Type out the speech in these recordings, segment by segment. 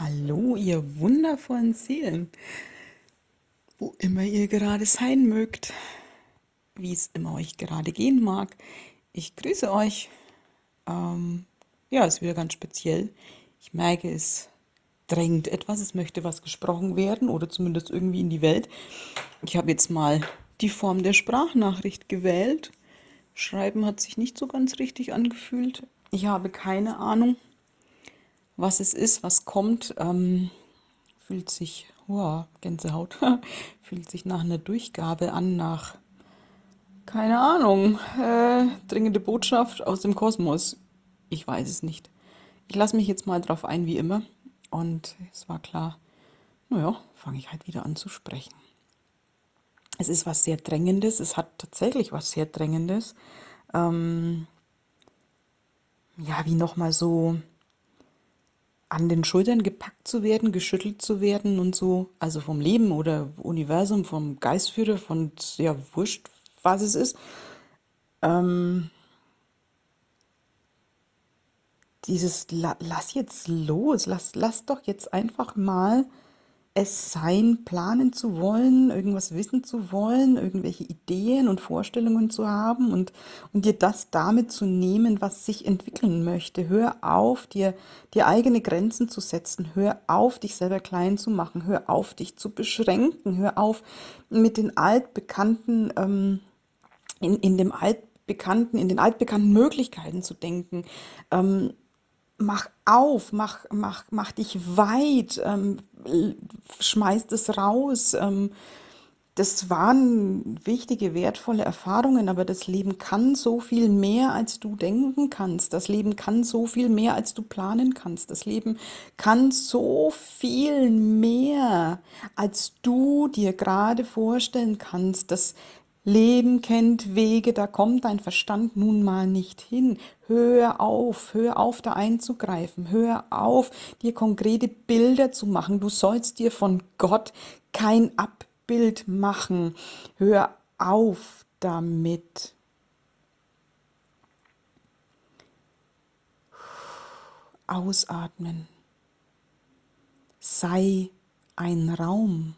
Hallo, ihr wundervollen Seelen, wo immer ihr gerade sein mögt, wie es immer euch gerade gehen mag. Ich grüße euch. Ähm, ja, ist wieder ganz speziell. Ich merke, es drängt etwas, es möchte was gesprochen werden oder zumindest irgendwie in die Welt. Ich habe jetzt mal die Form der Sprachnachricht gewählt. Schreiben hat sich nicht so ganz richtig angefühlt. Ich habe keine Ahnung, was es ist, was kommt. Ähm, fühlt sich, oh, Gänsehaut, fühlt sich nach einer Durchgabe an, nach, keine Ahnung, äh, dringende Botschaft aus dem Kosmos. Ich weiß es nicht. Ich lasse mich jetzt mal drauf ein, wie immer. Und es war klar, naja, fange ich halt wieder an zu sprechen. Es ist was sehr Drängendes, es hat tatsächlich was sehr Drängendes. Ähm, ja, wie nochmal so an den Schultern gepackt zu werden, geschüttelt zu werden und so, also vom Leben oder Universum, vom Geistführer, von, ja, wurscht, was es ist. Ähm, dieses, lass jetzt los, lass, lass doch jetzt einfach mal es sein, planen zu wollen, irgendwas wissen zu wollen, irgendwelche Ideen und Vorstellungen zu haben und, und dir das damit zu nehmen, was sich entwickeln möchte. Hör auf, dir, dir eigene Grenzen zu setzen. Hör auf, dich selber klein zu machen. Hör auf, dich zu beschränken. Hör auf, mit den altbekannten, ähm, in, in dem altbekannten, in den altbekannten Möglichkeiten zu denken. Ähm, mach auf, mach, mach, mach dich weit, ähm, schmeiß es raus. Ähm, das waren wichtige, wertvolle Erfahrungen, aber das Leben kann so viel mehr, als du denken kannst. Das Leben kann so viel mehr, als du planen kannst. Das Leben kann so viel mehr, als du dir gerade vorstellen kannst. Das Leben kennt Wege, da kommt dein Verstand nun mal nicht hin. Hör auf, hör auf, da einzugreifen. Hör auf, dir konkrete Bilder zu machen. Du sollst dir von Gott kein Abbild machen. Hör auf damit. Ausatmen. Sei ein Raum.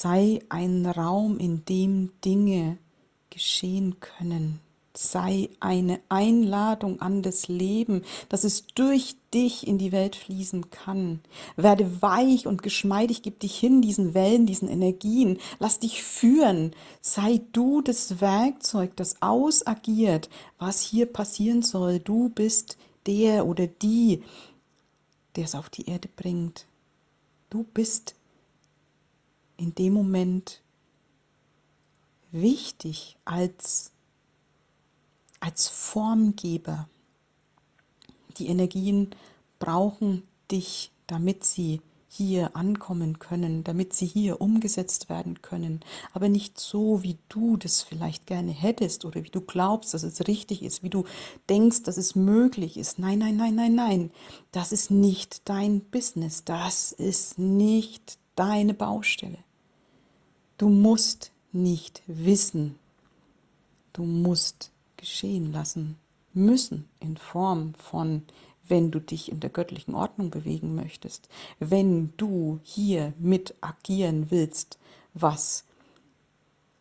Sei ein Raum, in dem Dinge geschehen können. Sei eine Einladung an das Leben, dass es durch dich in die Welt fließen kann. Werde weich und geschmeidig, gib dich hin diesen Wellen, diesen Energien. Lass dich führen. Sei du das Werkzeug, das ausagiert, was hier passieren soll. Du bist der oder die, der es auf die Erde bringt. Du bist in dem Moment wichtig als, als Formgeber. Die Energien brauchen dich, damit sie hier ankommen können, damit sie hier umgesetzt werden können, aber nicht so, wie du das vielleicht gerne hättest oder wie du glaubst, dass es richtig ist, wie du denkst, dass es möglich ist. Nein, nein, nein, nein, nein, das ist nicht dein Business, das ist nicht deine Baustelle. Du musst nicht wissen. Du musst geschehen lassen müssen in Form von, wenn du dich in der göttlichen Ordnung bewegen möchtest, wenn du hier mit agieren willst, was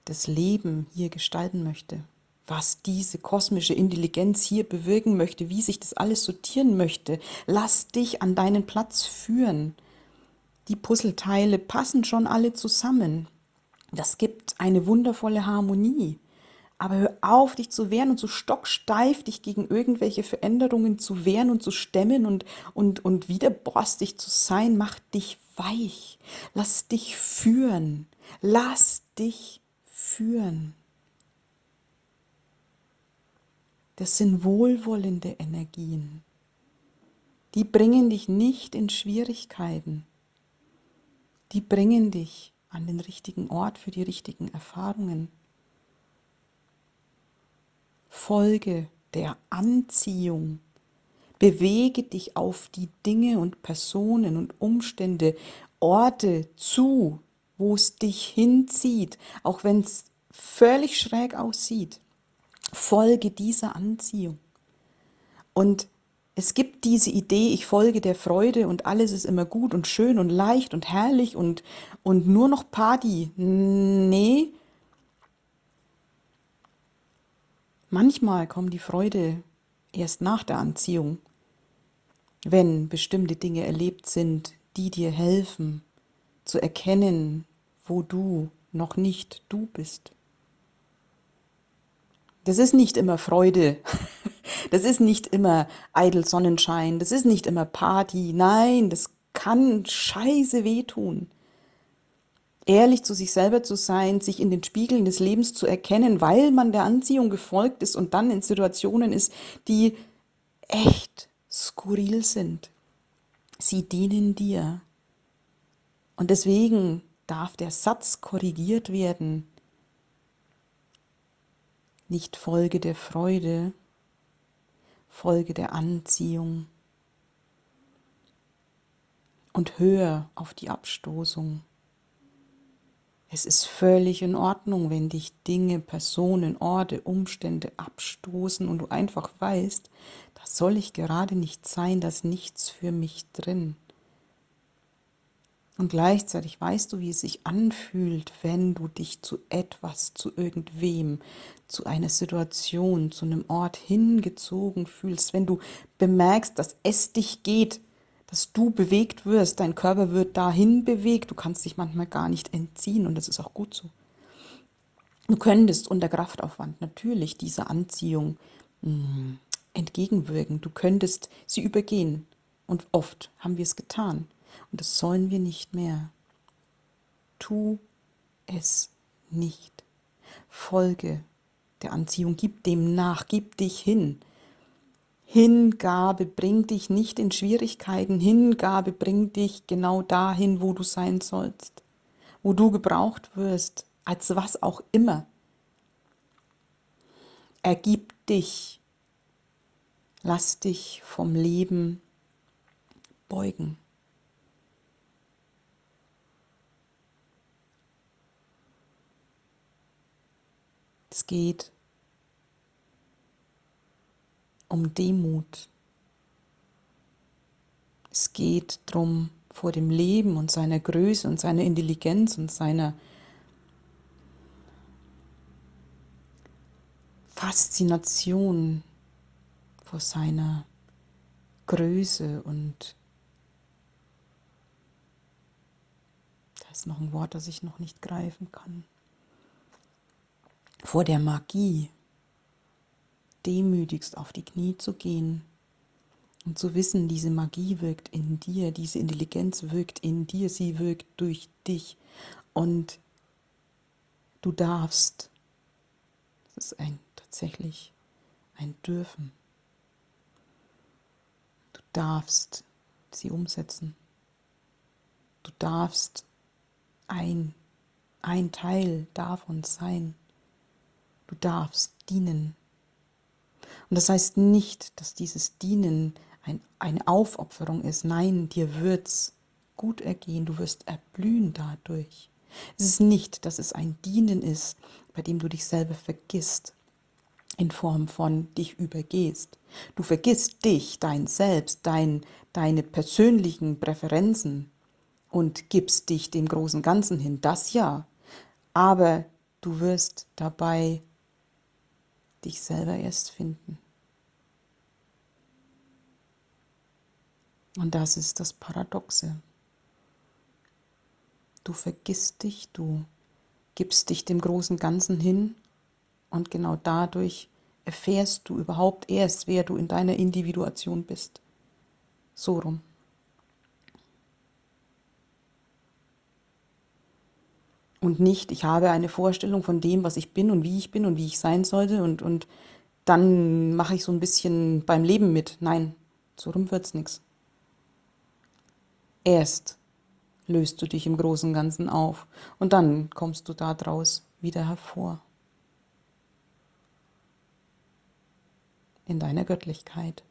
das Leben hier gestalten möchte, was diese kosmische Intelligenz hier bewirken möchte, wie sich das alles sortieren möchte. Lass dich an deinen Platz führen. Die Puzzleteile passen schon alle zusammen. Das gibt eine wundervolle Harmonie. Aber hör auf, dich zu wehren und so stocksteif dich gegen irgendwelche Veränderungen zu wehren und zu stemmen und, und, und widerborstig zu sein. Mach dich weich. Lass dich führen. Lass dich führen. Das sind wohlwollende Energien. Die bringen dich nicht in Schwierigkeiten. Die bringen dich an den richtigen Ort für die richtigen Erfahrungen. Folge der Anziehung. Bewege dich auf die Dinge und Personen und Umstände, Orte zu, wo es dich hinzieht, auch wenn es völlig schräg aussieht. Folge dieser Anziehung. Und Es gibt diese Idee, ich folge der Freude und alles ist immer gut und schön und leicht und herrlich und, und nur noch Party. Nee. Manchmal kommt die Freude erst nach der Anziehung, wenn bestimmte Dinge erlebt sind, die dir helfen zu erkennen, wo du noch nicht du bist. Das ist nicht immer Freude. Das ist nicht immer eitel Sonnenschein. Das ist nicht immer Party. Nein, das kann scheiße wehtun. Ehrlich zu sich selber zu sein, sich in den Spiegeln des Lebens zu erkennen, weil man der Anziehung gefolgt ist und dann in Situationen ist, die echt skurril sind. Sie dienen dir. Und deswegen darf der Satz korrigiert werden. Nicht Folge der Freude, Folge der Anziehung und hör auf die Abstoßung. Es ist völlig in Ordnung, wenn dich Dinge, Personen, Orte, Umstände abstoßen und du einfach weißt, das soll ich gerade nicht sein, da ist nichts für mich drin. Und gleichzeitig weißt du, wie es sich anfühlt, wenn du dich zu etwas, zu irgendwem, zu einer Situation, zu einem Ort hingezogen fühlst, wenn du bemerkst, dass es dich geht, dass du bewegt wirst, dein Körper wird dahin bewegt, du kannst dich manchmal gar nicht entziehen und das ist auch gut so. Du könntest unter Kraftaufwand natürlich dieser Anziehung mh, hm, entgegenwirken, du könntest sie übergehen und oft haben wir es getan. Und das sollen wir nicht mehr. Tu es nicht. Folge der Anziehung, gib dem nach, gib dich hin. Hingabe bringt dich nicht in Schwierigkeiten, Hingabe bringt dich genau dahin, wo du sein sollst, wo du gebraucht wirst, als was auch immer. Ergib dich, lass dich vom Leben beugen. Es geht um Demut. Es geht darum, vor dem Leben und seiner Größe und seiner Intelligenz und seiner Faszination, vor seiner Größe und da ist noch ein Wort, das ich noch nicht greifen kann vor der Magie demütigst auf die Knie zu gehen und zu wissen, diese Magie wirkt in dir, diese Intelligenz wirkt in dir, sie wirkt durch dich und du darfst, das ist ein tatsächlich ein Dürfen, du darfst sie umsetzen, du darfst ein, ein Teil davon sein. Du darfst dienen. Und das heißt nicht, dass dieses Dienen ein, eine Aufopferung ist. Nein, dir wird's gut ergehen, du wirst erblühen dadurch. Es ist nicht, dass es ein Dienen ist, bei dem du dich selber vergisst, in Form von dich übergehst. Du vergisst dich, dein Selbst, dein, deine persönlichen Präferenzen und gibst dich dem großen Ganzen hin, das ja. Aber du wirst dabei dich selber erst finden. Und das ist das Paradoxe. Du vergisst dich, du gibst dich dem großen Ganzen hin und genau dadurch erfährst du überhaupt erst, wer du in deiner Individuation bist. So rum. Und nicht, ich habe eine Vorstellung von dem, was ich bin und wie ich bin und wie ich sein sollte und, und dann mache ich so ein bisschen beim Leben mit. Nein, so rum wird's nichts. Erst löst du dich im Großen Ganzen auf und dann kommst du da draus wieder hervor. In deiner Göttlichkeit,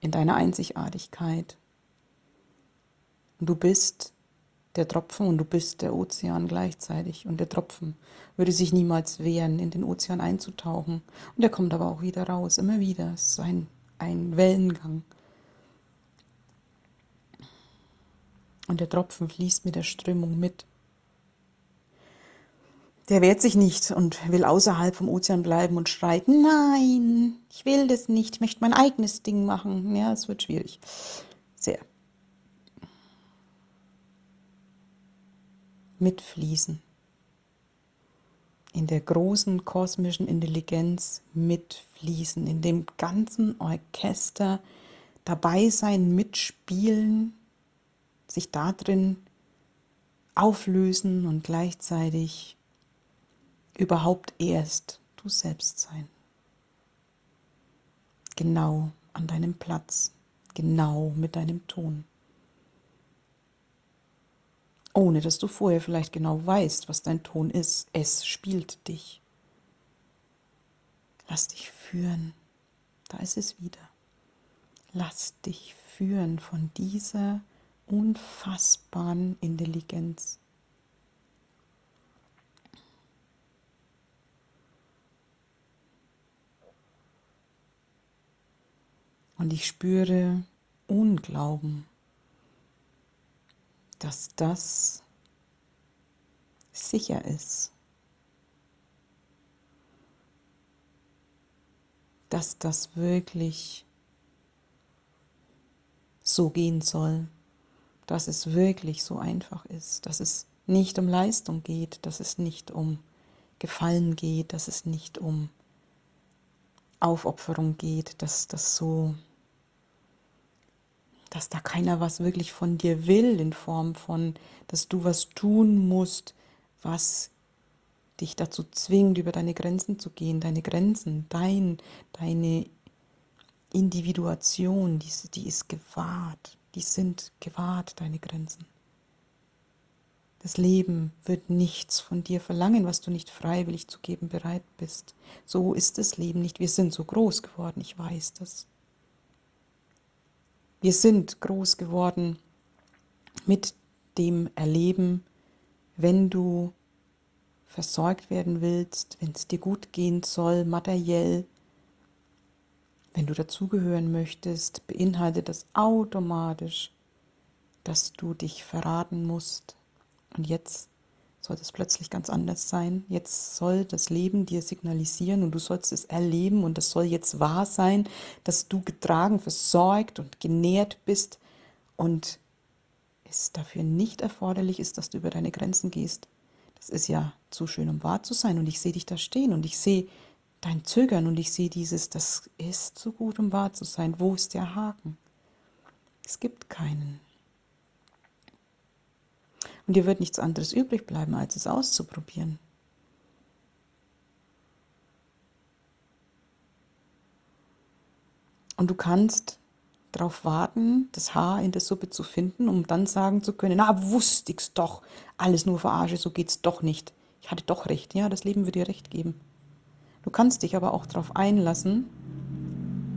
in deiner Einzigartigkeit. Du bist der Tropfen und du bist der Ozean gleichzeitig. Und der Tropfen würde sich niemals wehren, in den Ozean einzutauchen. Und er kommt aber auch wieder raus, immer wieder. Es ist ein, ein Wellengang. Und der Tropfen fließt mit der Strömung mit. Der wehrt sich nicht und will außerhalb vom Ozean bleiben und schreit, nein, ich will das nicht, ich möchte mein eigenes Ding machen. Ja, es wird schwierig. Sehr. Mitfließen. In der großen kosmischen Intelligenz mitfließen, in dem ganzen Orchester dabei sein, mitspielen, sich darin auflösen und gleichzeitig überhaupt erst du selbst sein. Genau an deinem Platz, genau mit deinem Ton. Ohne dass du vorher vielleicht genau weißt, was dein Ton ist. Es spielt dich. Lass dich führen. Da ist es wieder. Lass dich führen von dieser unfassbaren Intelligenz. Und ich spüre Unglauben, dass das sicher ist, dass das wirklich so gehen soll, dass es wirklich so einfach ist, dass es nicht um Leistung geht, dass es nicht um Gefallen geht, dass es nicht um Aufopferung geht, dass das so, dass da keiner was wirklich von dir will in Form von, dass du was tun musst, was dich dazu zwingt, über deine Grenzen zu gehen, deine Grenzen, dein, deine Individuation, die, die ist gewahrt, die sind gewahrt, deine Grenzen. Das Leben wird nichts von dir verlangen, was du nicht freiwillig zu geben bereit bist. So ist das Leben nicht. Wir sind so groß geworden, ich weiß das. Wir sind groß geworden mit dem Erleben, wenn du versorgt werden willst, wenn es dir gut gehen soll, materiell, wenn du dazugehören möchtest, beinhaltet das automatisch, dass du dich verraten musst, und jetzt soll es plötzlich ganz anders sein. Jetzt soll das Leben dir signalisieren und du sollst es erleben und es soll jetzt wahr sein, dass du getragen, versorgt und genährt bist und es dafür nicht erforderlich ist, dass du über deine Grenzen gehst. Das ist ja zu schön, um wahr zu sein und ich sehe dich da stehen und ich sehe dein Zögern und ich sehe dieses, das ist zu gut, um wahr zu sein. Wo ist der Haken? Es gibt keinen. Und dir wird nichts anderes übrig bleiben, als es auszuprobieren. Und du kannst darauf warten, das Haar in der Suppe zu finden, um dann sagen zu können, na, wusste ich's doch, alles nur verarsche, so geht's doch nicht. Ich hatte doch recht, ja, das Leben wird dir recht geben. Du kannst dich aber auch darauf einlassen,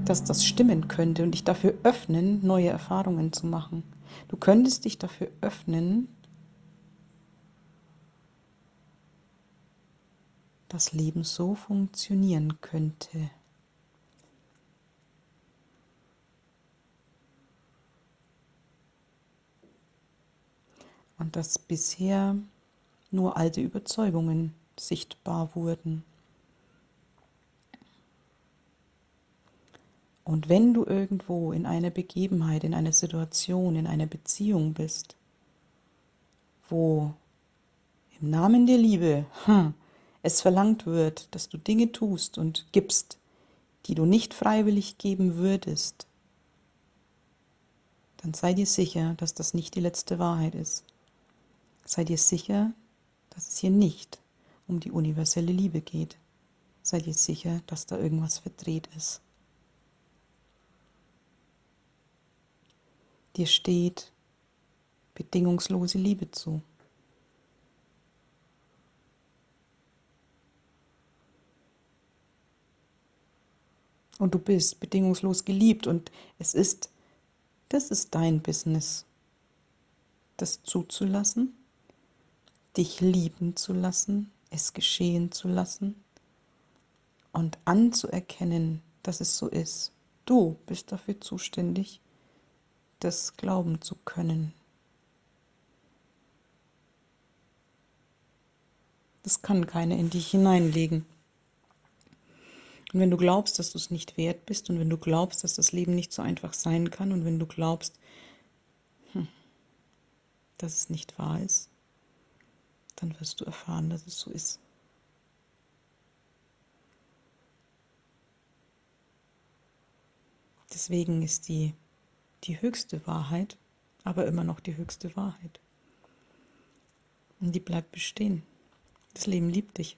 dass das stimmen könnte und dich dafür öffnen, neue Erfahrungen zu machen. Du könntest dich dafür öffnen, das Leben so funktionieren könnte. Und dass bisher nur alte Überzeugungen sichtbar wurden. Und wenn du irgendwo in einer Begebenheit, in einer Situation, in einer Beziehung bist, wo im Namen der Liebe hm, es verlangt wird, dass du Dinge tust und gibst, die du nicht freiwillig geben würdest, dann sei dir sicher, dass das nicht die letzte Wahrheit ist. Sei dir sicher, dass es hier nicht um die universelle Liebe geht. Sei dir sicher, dass da irgendwas verdreht ist. Dir steht bedingungslose Liebe zu. Und du bist bedingungslos geliebt und es ist, das ist dein Business, das zuzulassen, dich lieben zu lassen, es geschehen zu lassen und anzuerkennen, dass es so ist. Du bist dafür zuständig, das glauben zu können. Das kann keiner in dich hineinlegen. Und wenn du glaubst, dass du es nicht wert bist und wenn du glaubst, dass das Leben nicht so einfach sein kann und wenn du glaubst, hm, dass es nicht wahr ist, dann wirst du erfahren, dass es so ist. Deswegen ist die, die höchste Wahrheit, aber immer noch die höchste Wahrheit. Und die bleibt bestehen. Das Leben liebt dich.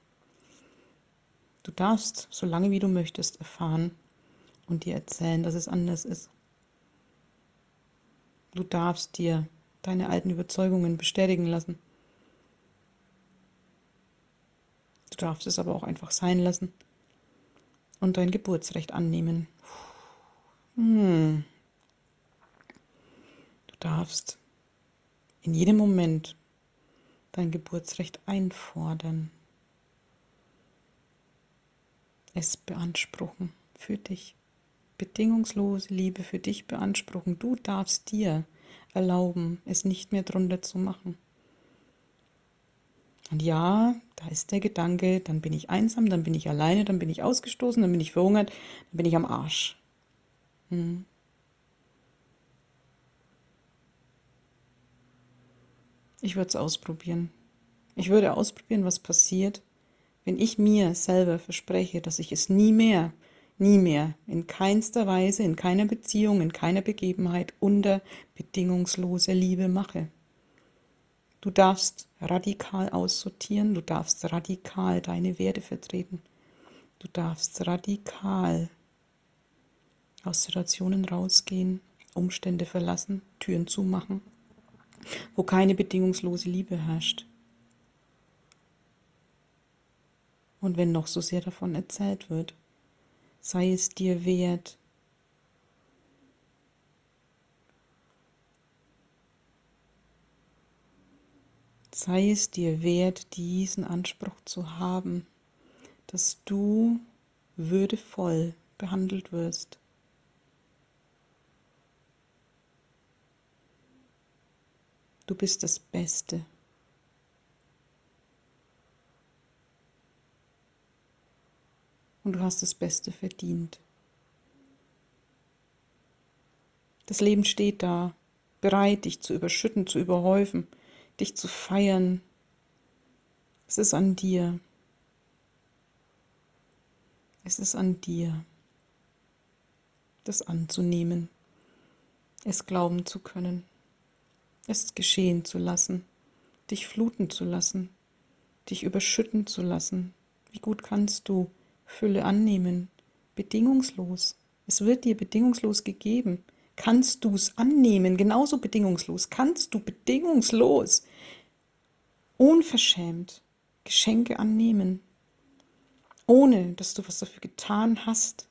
Du darfst, solange wie du möchtest, erfahren und dir erzählen, dass es anders ist. Du darfst dir deine alten Überzeugungen bestätigen lassen. Du darfst es aber auch einfach sein lassen und dein Geburtsrecht annehmen. Hm. Du darfst in jedem Moment dein Geburtsrecht einfordern, es beanspruchen für dich, bedingungslose Liebe für dich beanspruchen. Du darfst dir erlauben, es nicht mehr drunter zu machen. Und ja, da ist der Gedanke, dann bin ich einsam, dann bin ich alleine, dann bin ich ausgestoßen, dann bin ich verhungert, dann bin ich am Arsch. Hm. Ich würde es ausprobieren. Ich würde ausprobieren, was passiert, wenn ich mir selber verspreche, dass ich es nie mehr, nie mehr, in keinster Weise, in keiner Beziehung, in keiner Begebenheit unter bedingungsloser Liebe mache. Du darfst radikal aussortieren, du darfst radikal deine Werte vertreten. Du darfst radikal aus Situationen rausgehen, Umstände verlassen, Türen zumachen wo keine bedingungslose Liebe herrscht. Und wenn noch so sehr davon erzählt wird, sei es dir wert, sei es dir wert, diesen Anspruch zu haben, dass du würdevoll behandelt wirst, Du bist das Beste. Und du hast das Beste verdient. Das Leben steht da, bereit, dich zu überschütten, zu überhäufen, dich zu feiern. Es ist an dir. Es ist an dir, das anzunehmen, es glauben zu können es geschehen zu lassen, dich fluten zu lassen, dich überschütten zu lassen. Wie gut kannst du Fülle annehmen? Bedingungslos. Es wird dir bedingungslos gegeben. Kannst du es annehmen? Genauso bedingungslos. Kannst du bedingungslos, unverschämt Geschenke annehmen, ohne dass du was dafür getan hast,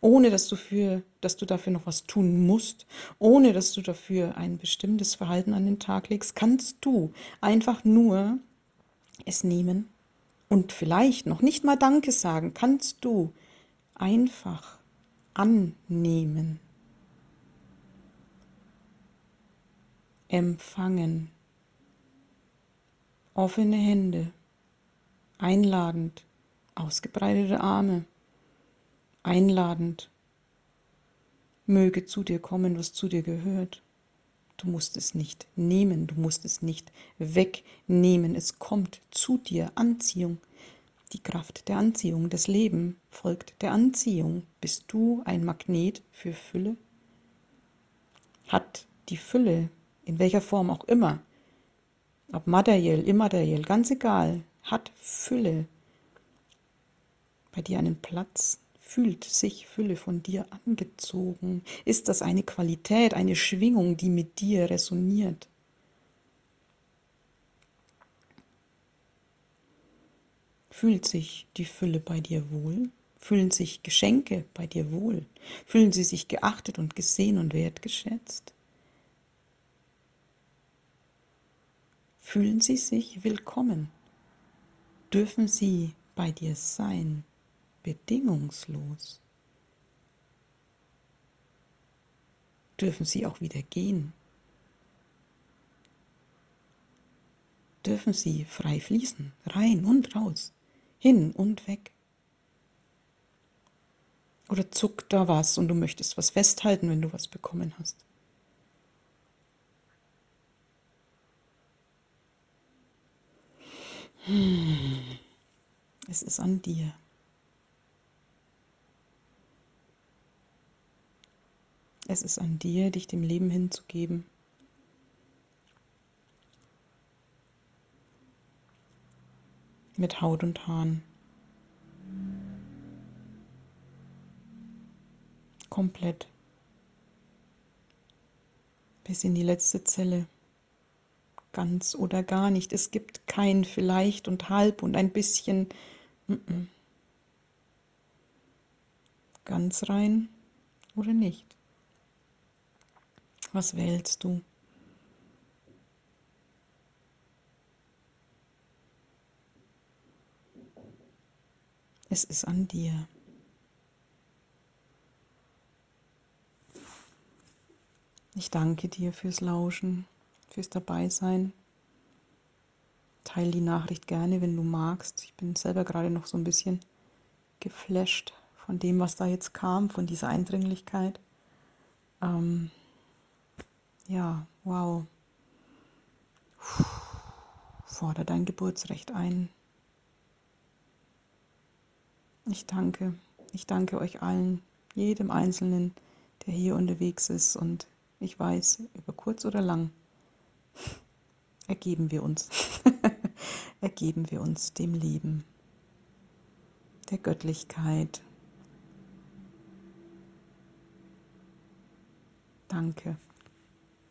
ohne dass du, für, dass du dafür noch was tun musst, ohne dass du dafür ein bestimmtes Verhalten an den Tag legst, kannst du einfach nur es nehmen und vielleicht noch nicht mal Danke sagen, kannst du einfach annehmen, empfangen, offene Hände, einladend, ausgebreitete Arme. Einladend. Möge zu dir kommen, was zu dir gehört. Du musst es nicht nehmen, du musst es nicht wegnehmen. Es kommt zu dir Anziehung. Die Kraft der Anziehung, das Leben folgt der Anziehung. Bist du ein Magnet für Fülle? Hat die Fülle, in welcher Form auch immer, ob materiell, immateriell, ganz egal, hat Fülle bei dir einen Platz? Fühlt sich Fülle von dir angezogen? Ist das eine Qualität, eine Schwingung, die mit dir resoniert? Fühlt sich die Fülle bei dir wohl? Fühlen sich Geschenke bei dir wohl? Fühlen sie sich geachtet und gesehen und wertgeschätzt? Fühlen sie sich willkommen? Dürfen sie bei dir sein? Bedingungslos. dürfen sie auch wieder gehen. Dürfen sie frei fließen, rein und raus, hin und weg. Oder zuckt da was und du möchtest was festhalten, wenn du was bekommen hast. Hm. Es ist an dir. Es ist an dir, dich dem Leben hinzugeben. Mit Haut und Haaren. Komplett. Bis in die letzte Zelle. Ganz oder gar nicht. Es gibt kein vielleicht und halb und ein bisschen. Ganz rein oder nicht. Was wählst du? Es ist an dir. Ich danke dir fürs Lauschen, fürs Dabeisein. Teil die Nachricht gerne, wenn du magst. Ich bin selber gerade noch so ein bisschen geflasht von dem, was da jetzt kam, von dieser Eindringlichkeit. Ähm, ja, wow. Fordere dein Geburtsrecht ein. Ich danke, ich danke euch allen, jedem Einzelnen, der hier unterwegs ist und ich weiß, über kurz oder lang ergeben wir uns, ergeben wir uns dem Leben, der Göttlichkeit. Danke.